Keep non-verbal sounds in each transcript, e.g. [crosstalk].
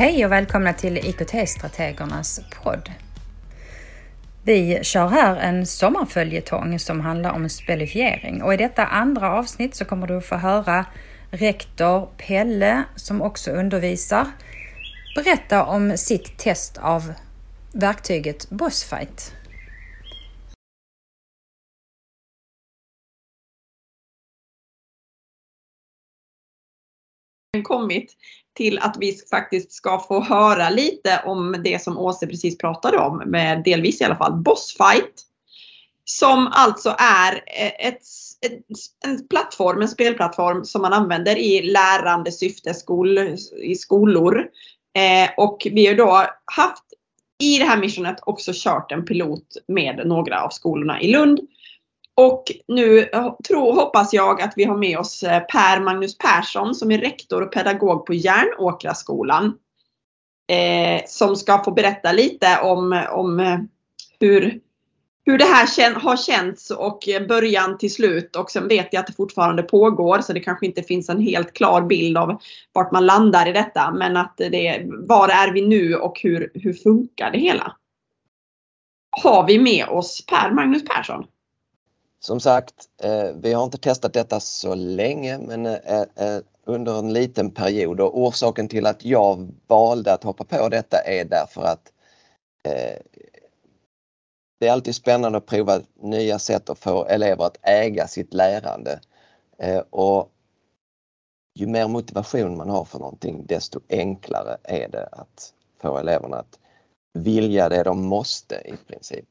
Hej och välkomna till IKT-strategernas podd. Vi kör här en sommarföljetong som handlar om spelifiering och i detta andra avsnitt så kommer du att få höra rektor Pelle som också undervisar berätta om sitt test av verktyget Bossfight. Kommit till att vi faktiskt ska få höra lite om det som Åse precis pratade om, med delvis i alla fall, Bossfight. Som alltså är eh, ett, ett, en plattform, en spelplattform som man använder i lärande syfte skol, i skolor. Eh, och vi har då haft i det här missionet också kört en pilot med några av skolorna i Lund. Och nu tror, hoppas jag att vi har med oss eh, Per Magnus Persson som är rektor och pedagog på Järnåkraskolan. Eh, som ska få berätta lite om, om eh, hur, hur det här kän, har känts och eh, början till slut. Och sen vet jag att det fortfarande pågår så det kanske inte finns en helt klar bild av vart man landar i detta. Men att det, var är vi nu och hur, hur funkar det hela? Har vi med oss Per Magnus Persson? Som sagt, eh, vi har inte testat detta så länge men eh, eh, under en liten period och orsaken till att jag valde att hoppa på detta är därför att eh, det är alltid spännande att prova nya sätt att få elever att äga sitt lärande. Eh, och ju mer motivation man har för någonting desto enklare är det att få eleverna att vilja det de måste i princip.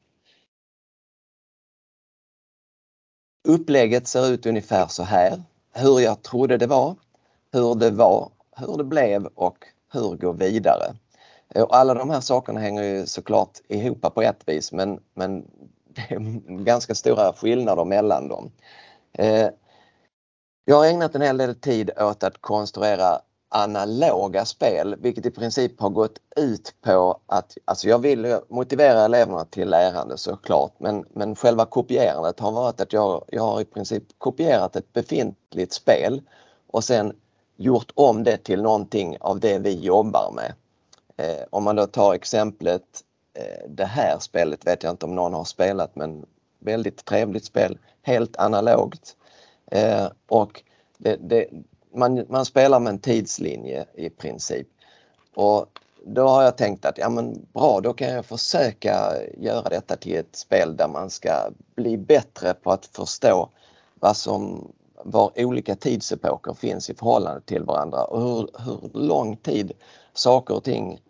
Upplägget ser ut ungefär så här. Hur jag trodde det var, hur det var, hur det blev och hur gå vidare. Och alla de här sakerna hänger ju såklart ihop på ett vis men, men [laughs] det är ganska stora skillnader mellan dem. Eh, jag har ägnat en hel del tid åt att konstruera analoga spel, vilket i princip har gått ut på att, alltså jag vill motivera eleverna till lärande såklart, men, men själva kopierandet har varit att jag, jag har i princip kopierat ett befintligt spel och sen gjort om det till någonting av det vi jobbar med. Eh, om man då tar exemplet eh, det här spelet vet jag inte om någon har spelat men väldigt trevligt spel, helt analogt. Eh, och det, det, man, man spelar med en tidslinje i princip. Och då har jag tänkt att ja men bra, då kan jag försöka göra detta till ett spel där man ska bli bättre på att förstå vad som, var olika tidsepoker finns i förhållande till varandra och hur, hur lång tid saker och ting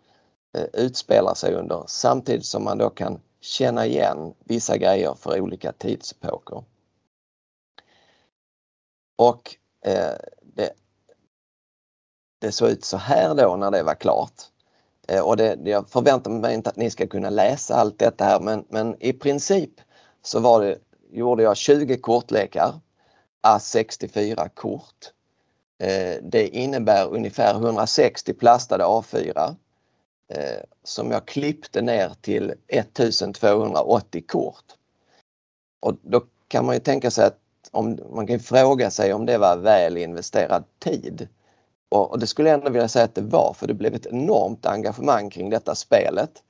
eh, utspelar sig under samtidigt som man då kan känna igen vissa grejer för olika tidsepoker. Och eh, det, det såg ut så här då när det var klart. Eh, och det, jag förväntar mig inte att ni ska kunna läsa allt detta här men, men i princip så var det, gjorde jag 20 kortlekar, A64 kort. Eh, det innebär ungefär 160 plastade A4 eh, som jag klippte ner till 1280 kort. Och då kan man ju tänka sig att om, man kan fråga sig om det var väl investerad tid. Och, och, det skulle jag ändå vilja säga att det var för det blev ett enormt engagemang kring detta spelet.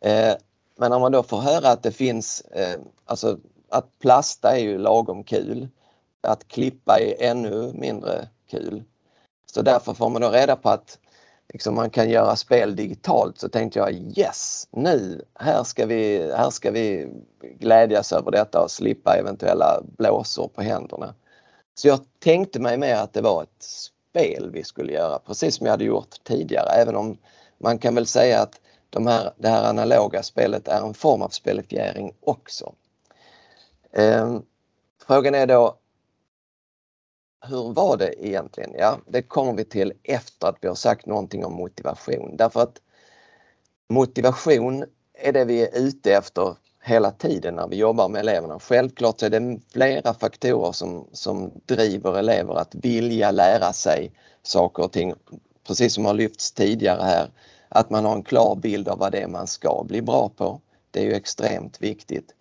Eh, men om man då får höra att det finns, eh, alltså att plasta är ju lagom kul. Att klippa är ännu mindre kul. Så därför får man då reda på att liksom, man kan göra spel digitalt så tänkte jag yes, nu här ska vi, här ska vi glädjas över detta och slippa eventuella blåsor på händerna. Så jag tänkte mig mer att det var ett spel vi skulle göra, precis som jag hade gjort tidigare, även om man kan väl säga att de här, det här analoga spelet är en form av spelifiering också. Eh, frågan är då hur var det egentligen? Ja, det kommer vi till efter att vi har sagt någonting om motivation därför att motivation är det vi är ute efter hela tiden när vi jobbar med eleverna. Självklart är det flera faktorer som, som driver elever att vilja lära sig saker och ting. Precis som har lyfts tidigare här, att man har en klar bild av vad det är man ska bli bra på. Det är ju extremt viktigt.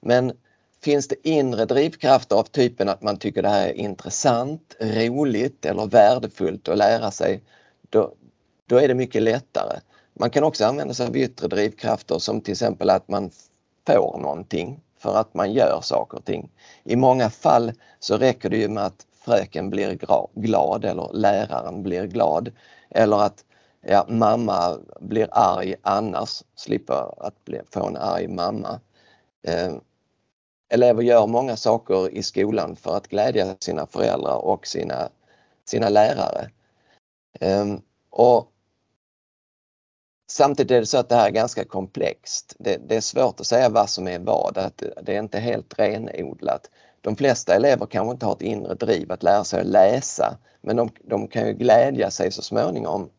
Men finns det inre drivkrafter av typen att man tycker det här är intressant, roligt eller värdefullt att lära sig, då, då är det mycket lättare. Man kan också använda sig av yttre drivkrafter som till exempel att man får någonting för att man gör saker och ting. I många fall så räcker det ju med att fröken blir glad eller läraren blir glad eller att ja, mamma blir arg annars, slipper att bli, få en arg mamma. Eh, Elever gör många saker i skolan för att glädja sina föräldrar och sina, sina lärare. Ehm, och Samtidigt är det så att det här är ganska komplext. Det, det, är svårt att säga vad som är vad, att det är inte helt renodlat. De flesta elever kanske inte har ett inre driv att lära sig att läsa men de, de kan ju glädja sig så småningom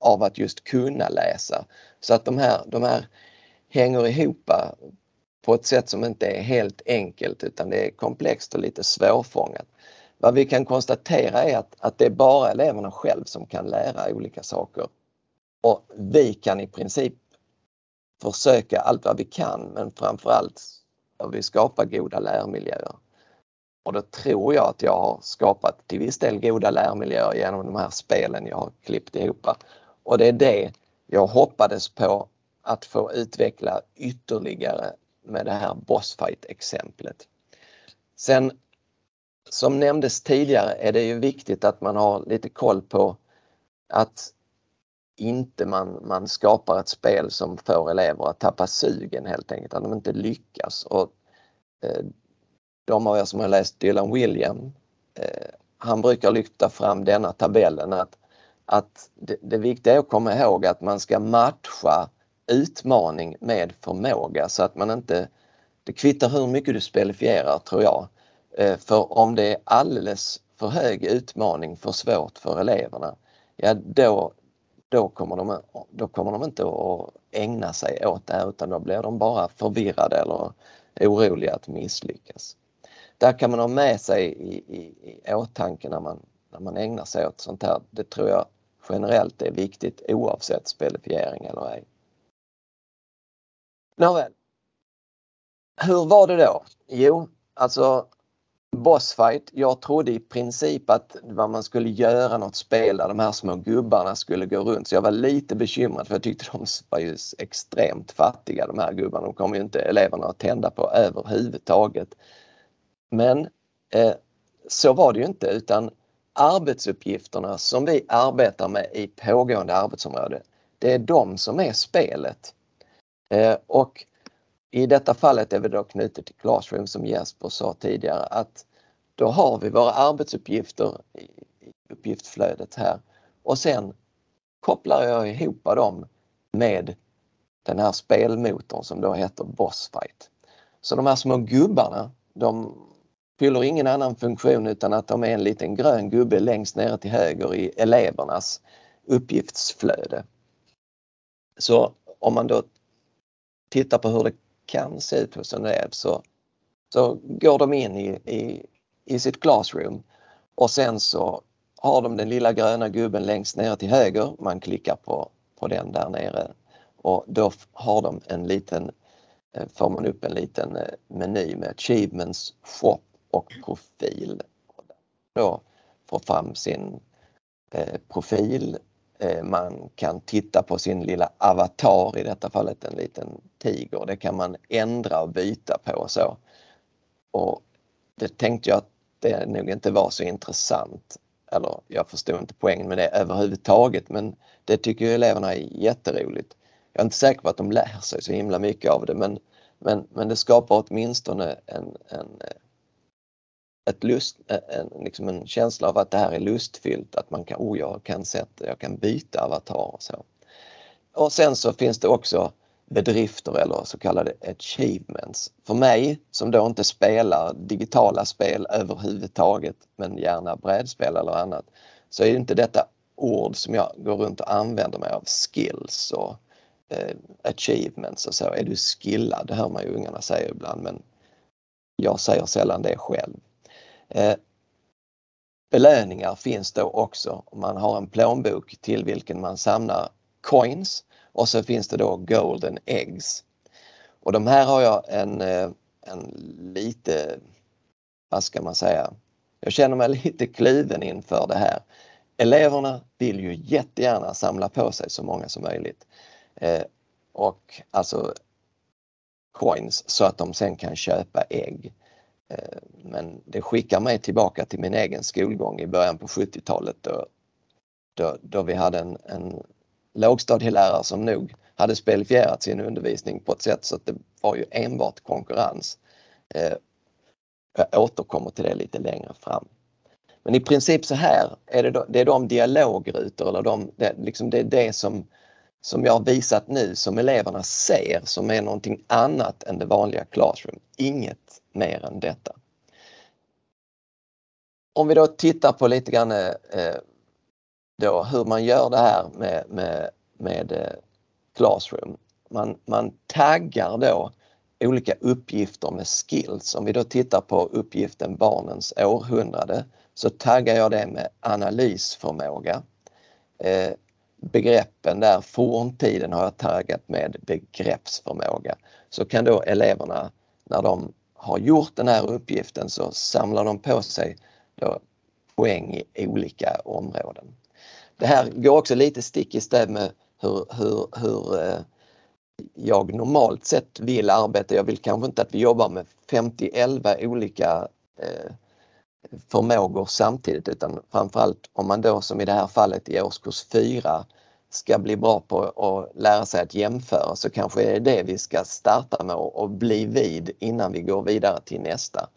av att just kunna läsa. Så att de här, de här hänger ihop på ett sätt som inte är helt enkelt utan det är komplext och lite svårfångat. Vad vi kan konstatera är att, att det är bara eleverna själv som kan lära olika saker. Och vi kan i princip försöka allt vad vi kan men framförallt att vi skapar goda lärmiljöer. Och då tror jag att jag har skapat till viss del goda lärmiljöer genom de här spelen jag har klippt ihop. Och det är det jag hoppades på att få utveckla ytterligare med det här bossfight-exemplet. Sen som nämndes tidigare är det ju viktigt att man har lite koll på att inte man, man skapar ett spel som får elever att tappa sugen helt enkelt, att de inte lyckas. Och, eh, de av er som har läst Dylan William, eh, han brukar lyfta fram denna tabellen att, att det, det viktiga är att komma ihåg att man ska matcha utmaning med förmåga så att man inte, det kvittar hur mycket du spelifierar tror jag. Eh, för om det är alldeles för hög utmaning för svårt för eleverna, ja då, då, kommer de, då kommer de inte att ägna sig åt det här utan då blir de bara förvirrade eller oroliga att misslyckas där kan man ha med sig i, i, i åtanke när man, när man ägnar sig åt sånt här. Det tror jag generellt är viktigt oavsett spelifiering eller ej. Nåväl. Hur var det då? Jo, alltså Bossfight. Jag trodde i princip att vad man skulle göra något spel där de här små gubbarna skulle gå runt. Så jag var lite bekymrad för jag tyckte de var ju extremt fattiga de här gubbarna. De kommer ju inte eleverna att tända på överhuvudtaget. Men eh, så var det ju inte utan arbetsuppgifterna som vi arbetar med i pågående arbetsområde, det är de som är spelet. Eh, och i detta fallet är vi då knutet till Classroom som Jesper sa tidigare att då har vi våra arbetsuppgifter i uppgiftsflödet här och sen kopplar jag ihop dem med den här spelmotorn som då heter Bossfight. Så de här små gubbarna, de fyller ingen annan funktion utan att de är en liten grön gubbe längst nere till höger i elevernas uppgiftsflöde. Så om man då tittar på hur det kan se ut hos en elev så, så går de in i, i, i sitt classroom och sen så har de den lilla gröna gubben längst ner till höger. Man klickar på, på den där nere och då har de en liten, eh, får man upp en liten eh, meny med Achievements, Shop och profil. Då får fram sin eh, profil. Eh, man kan titta på sin lilla avatar, i detta fallet en liten tiger. Det kan man ändra och byta på och så. Och det tänkte jag att det nog inte var så intressant. Eller jag förstod inte poängen med det överhuvudtaget men det tycker eleverna är jätteroligt. Jag är inte säker på att de lär sig så himla mycket av det men, men, men det skapar åtminstone en, en eh, ett lust, en, liksom en känsla av att det här är lustfyllt, att man kan, oh, jag kan sätta, jag kan byta avatar och så. Och sen så finns det också bedrifter eller så kallade achievements. För mig som då inte spelar digitala spel överhuvudtaget men gärna brädspel eller annat så är inte detta ord som jag går runt och använder mig av skills och eh, achievements och så. Är du skillad? Det hör man ju ungarna säga ibland men jag säger sällan det själv. Eh, belöningar finns då också. Man har en plånbok till vilken man samlar coins och så finns det då golden eggs. Och de här har jag en, eh, en lite, vad ska man säga, jag känner mig [laughs] lite kluven inför det här. eleverna vill ju jättegärna samla på sig så många som möjligt. Eh, och alltså coins så att de sen kan köpa ägg. Eh, men det skickar mig tillbaka till min egen skolgång i början på 70-talet då, då, då, vi hade en, en lågstadielärare som nog hade spelifierat sin undervisning på ett sätt så att det var ju enbart konkurrens. Eh, jag återkommer till det lite längre fram. Men i princip så här är det, det är de dialogrutor eller de, det, liksom det är det som, som jag har visat nu som eleverna ser som är någonting annat än det vanliga Classroom. Inget mer än detta. Om vi då tittar på lite grann eh, då hur man gör det här med, med, med eh, Classroom. Man, man taggar då olika uppgifter med skills. Om vi då tittar på uppgiften barnens århundrade så taggar jag det med analysförmåga. Eh, begreppen där, forntiden har jag taggat med begreppsförmåga. Så kan då eleverna när de har gjort den här uppgiften så samlar de på sig då poäng i olika områden. Det här går också lite stick i stäv med hur, hur, hur eh, jag normalt sett vill arbeta. Jag vill kanske inte att vi jobbar med 50-11 olika eh, förmågor samtidigt utan framförallt om man då som i det här fallet i årskurs 4 ska bli bra på att lära sig att jämföra så kanske är det vi ska starta med och bli vid innan vi går vidare till nästa.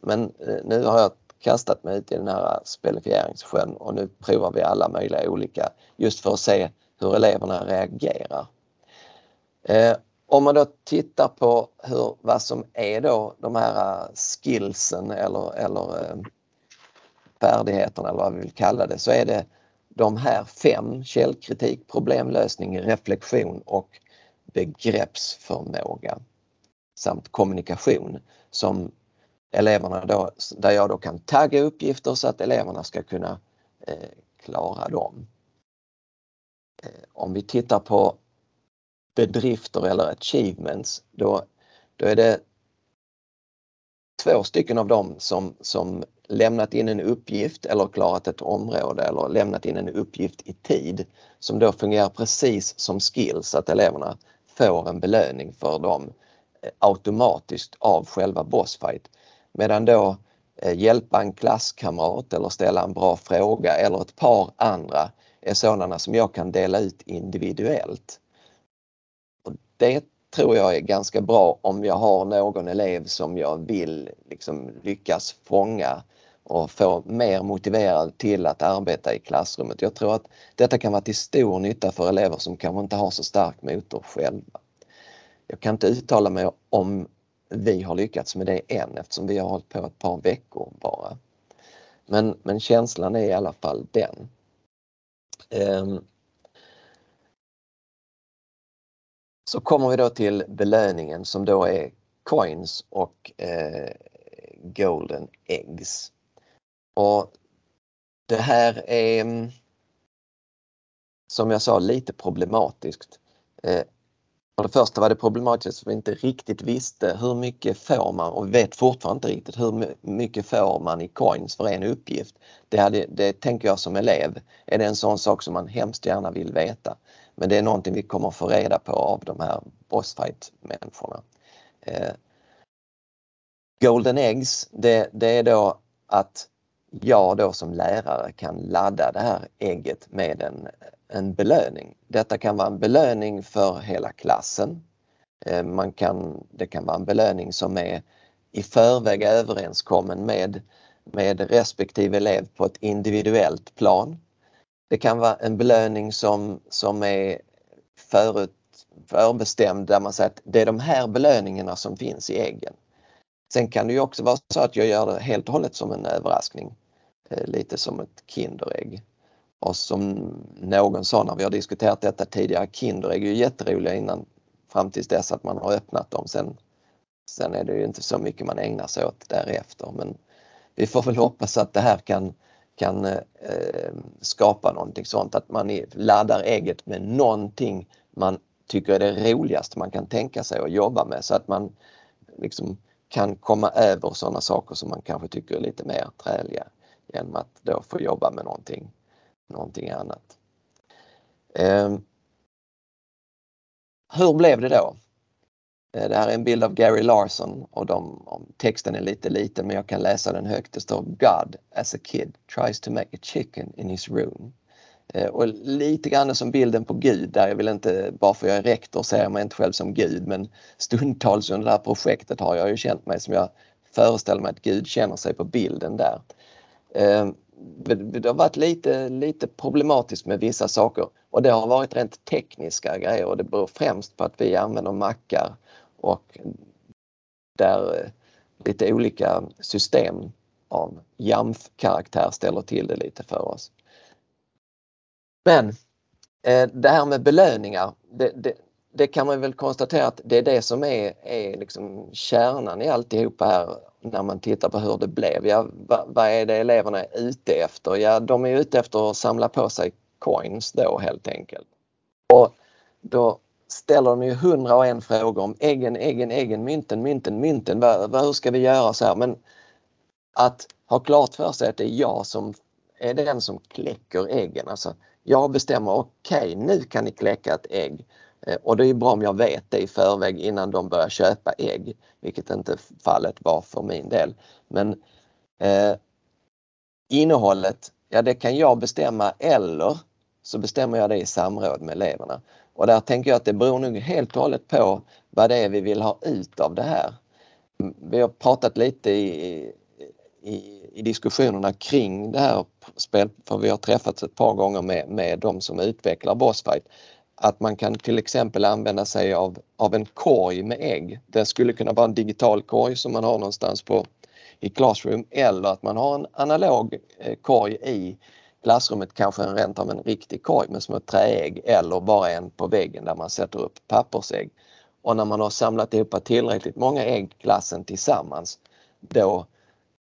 Men eh, nu har jag kastat mig ut i den här spelifieringssjön och nu provar vi alla möjliga olika just för att se hur eleverna reagerar. Eh, om man då tittar på hur, vad som är då de här eh, skillsen eller, eller färdigheterna eller vad vi vill kalla det så är det de här fem källkritik, problemlösning, reflektion och begreppsförmåga samt kommunikation som eleverna då, där jag då kan tagga uppgifter så att eleverna ska kunna eh, klara dem. Eh, om vi tittar på bedrifter eller achievements då, då är det två stycken av dem som, som lämnat in en uppgift eller klarat ett område eller lämnat in en uppgift i tid som då fungerar precis som skills att eleverna får en belöning för dem eh, automatiskt av själva bossfight. Medan då eh, hjälpa en klasskamrat eller ställa en bra fråga eller ett par andra är sådana som jag kan dela ut individuellt. Och det tror jag är ganska bra om jag har någon elev som jag vill liksom lyckas fånga och få mer motiverad till att arbeta i klassrummet. Jag tror att detta kan vara till stor nytta för elever som kanske inte har så stark motor själva. Jag kan inte uttala mig om vi har lyckats med det än eftersom vi har hållit på ett par veckor bara. Men, men känslan är i alla fall den. Um, så kommer vi då till belöningen som då är coins och eh, golden eggs. Och det här är mm, som jag sa lite problematiskt. Eh, för det första var det problematiskt för vi inte riktigt visste hur mycket får man och vet fortfarande inte riktigt hur mycket får man i coins för en uppgift. Det, hade, det tänker jag som elev är det en sån sak som man hemskt gärna vill veta. Men det är någonting vi kommer få reda på av de här bossfight-människorna. Eh, Golden Eggs, det, det är då att jag då som lärare kan ladda det här ägget med en, en belöning. Detta kan vara en belöning för hela klassen. Eh, man kan, det kan vara en belöning som är i förväg överenskommen med, med respektive elev på ett individuellt plan. Det kan vara en belöning som, som är förut, förbestämd där man säger att det är de här belöningarna som finns i äggen. Sen kan det ju också vara så att jag gör det helt och hållet som en överraskning. Eh, lite som ett Kinderägg. Och som någon sa när vi har diskuterat detta tidigare, Kinderägg är ju jätteroliga innan fram tills dess att man har öppnat dem. Sen, sen är det ju inte så mycket man ägnar sig åt därefter men vi får väl hoppas att det här kan, kan eh, skapa någonting sånt att man laddar ägget med någonting man tycker är det roligaste man kan tänka sig att jobba med så att man liksom kan komma över sådana saker som man kanske tycker är lite mer träliga genom att då få jobba med någonting någonting annat. Eh, hur blev det då? Eh, det här är en bild av Gary Larson och de, texten är lite liten men jag kan läsa den högt. Det står God as a kid tries to make a chicken in his room. Eh, och lite grann som bilden på Gud där jag vill inte, bara för jag är rektor ser jag mig inte själv som Gud men stundtals under det här projektet har jag ju känt mig som jag föreställer mig att Gud känner sig på bilden där. Eh, det har varit lite, lite problematiskt med vissa saker och det har varit rent tekniska grejer och det beror främst på att vi använder mackar och där eh, lite olika system av JAMF-karaktär ställer till det lite för oss. Men eh, det här med belöningar, det, det, det, kan man väl konstatera att det är det som är, är liksom kärnan i alltihopa här när man tittar på hur det blev. Ja, vad, vad är det eleverna är ute efter? Ja, de är ute efter att samla på sig coins då helt enkelt. Och då ställer de ju hundra och en frågor om äggen, äggen, äggen, mynten, mynten, mynten. Vad, vad, hur ska vi göra så här? Men att ha klart för sig att det är jag som är den som kläcker äggen. Alltså, jag bestämmer, okej okay, nu kan ni kläcka ett ägg. Eh, och det är bra om jag vet det i förväg innan de börjar köpa ägg, vilket inte fallet var för min del. Men eh, innehållet, ja det kan jag bestämma eller så bestämmer jag det i samråd med eleverna. Och där tänker jag att det beror nog helt och hållet på vad det är vi vill ha ut av det här. Vi har pratat lite i, i, i diskussionerna kring det här spelet, för vi har träffats ett par gånger med, med de som utvecklar Bossfight. Att man kan till exempel använda sig av, av en korg med ägg. Det skulle kunna vara en digital korg som man har någonstans på i Classroom eller att man har en analog eh, korg i klassrummet kanske en rent av en riktig korg med små träägg eller bara en på väggen där man sätter upp pappersägg. Och när man har samlat ihop tillräckligt många ägg klassen tillsammans då,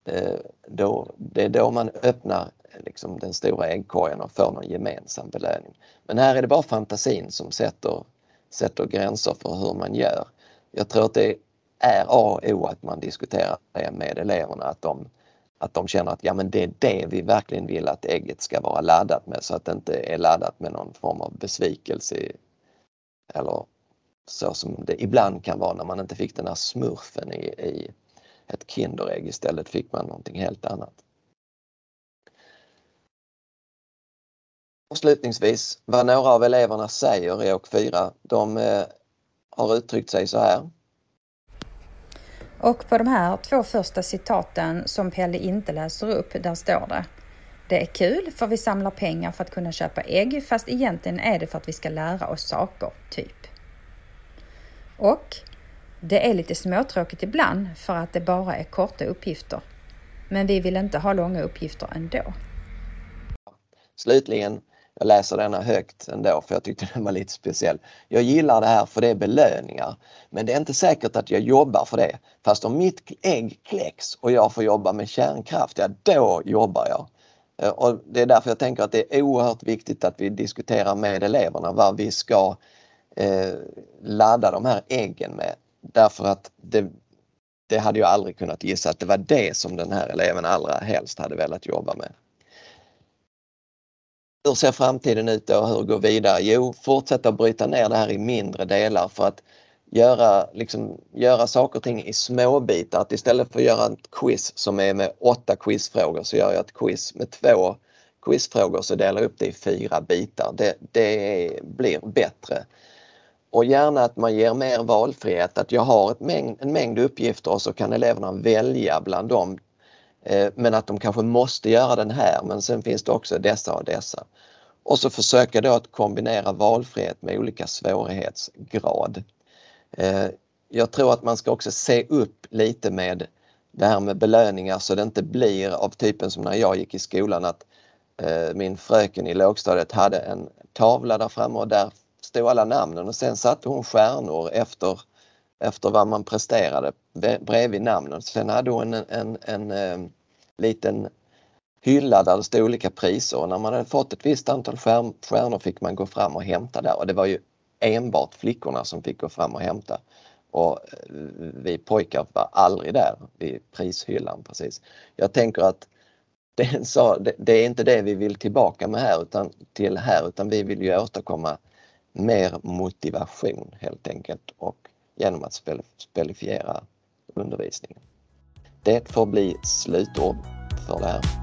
eh, då, det är då man öppnar liksom den stora äggkorgen och får någon gemensam belöning. Men här är det bara fantasin som sätter, sätter gränser för hur man gör. Jag tror att det är A och O att man diskuterar det med eleverna, att de att de känner att ja men det är det vi verkligen vill att ägget ska vara laddat med så att det inte är laddat med någon form av besvikelse eller så som det ibland kan vara när man inte fick den här smurfen i, i ett Kinderägg. Istället fick man någonting helt annat. Avslutningsvis, vad några av eleverna säger i åk 4, de eh, har uttryckt sig så här. Och på de här två första citaten som Pelle inte läser upp, där står det Det är kul för vi samlar pengar för att kunna köpa ägg fast egentligen är det för att vi ska lära oss saker, typ. Och det är lite småtråkigt ibland för att det bara är korta uppgifter. Men vi vill inte ha långa uppgifter ändå. Slutligen jag läser denna högt ändå för jag tyckte [laughs] den var lite speciell. Jag gillar det här för det är belöningar. Men det är inte säkert att jag jobbar för det. Fast om mitt ägg kläcks och jag får jobba med kärnkraft, ja då jobbar jag. Eh, och Det är därför jag tänker att det är oerhört viktigt att vi diskuterar med eleverna vad vi ska eh, ladda de här äggen med. Därför att det, det hade jag aldrig kunnat gissa att det var det som den här eleven allra helst hade velat jobba med. Hur ser framtiden ut då? Hur går vidare? Jo, fortsätta bryta ner det här i mindre delar för att göra, liksom, göra saker och ting i små bitar. Att istället för att göra ett quiz som är med åtta quizfrågor så gör jag ett quiz med två quizfrågor så delar jag upp det i fyra bitar. Det, det blir bättre. Och gärna att man ger mer valfrihet, att jag har mängd, en mängd uppgifter och så kan eleverna välja bland dem Eh, men att de kanske måste göra den här men sen finns det också dessa och dessa. Och så försöka då att kombinera valfrihet med olika svårighetsgrad. Eh, jag tror att man ska också se upp lite med det här med belöningar så det inte blir av typen som när jag gick i skolan att eh, min fröken i lågstadiet hade en tavla där framme och där stod alla namnen och sen satte hon stjärnor efter efter vad man presterade bredvid namnen. Sen hade hon en, en, en, en liten hylla där det stod olika priser och när man hade fått ett visst antal stjärnor fick man gå fram och hämta där och det var ju enbart flickorna som fick gå fram och hämta. Och eh, vi pojkar var aldrig där vid prishyllan precis. Jag tänker att det, så, det, det, är inte det vi vill tillbaka med här utan till här utan vi vill ju åstadkomma mer motivation helt enkelt och genom att spelifiera undervisningen. Det får bli slutord för det här.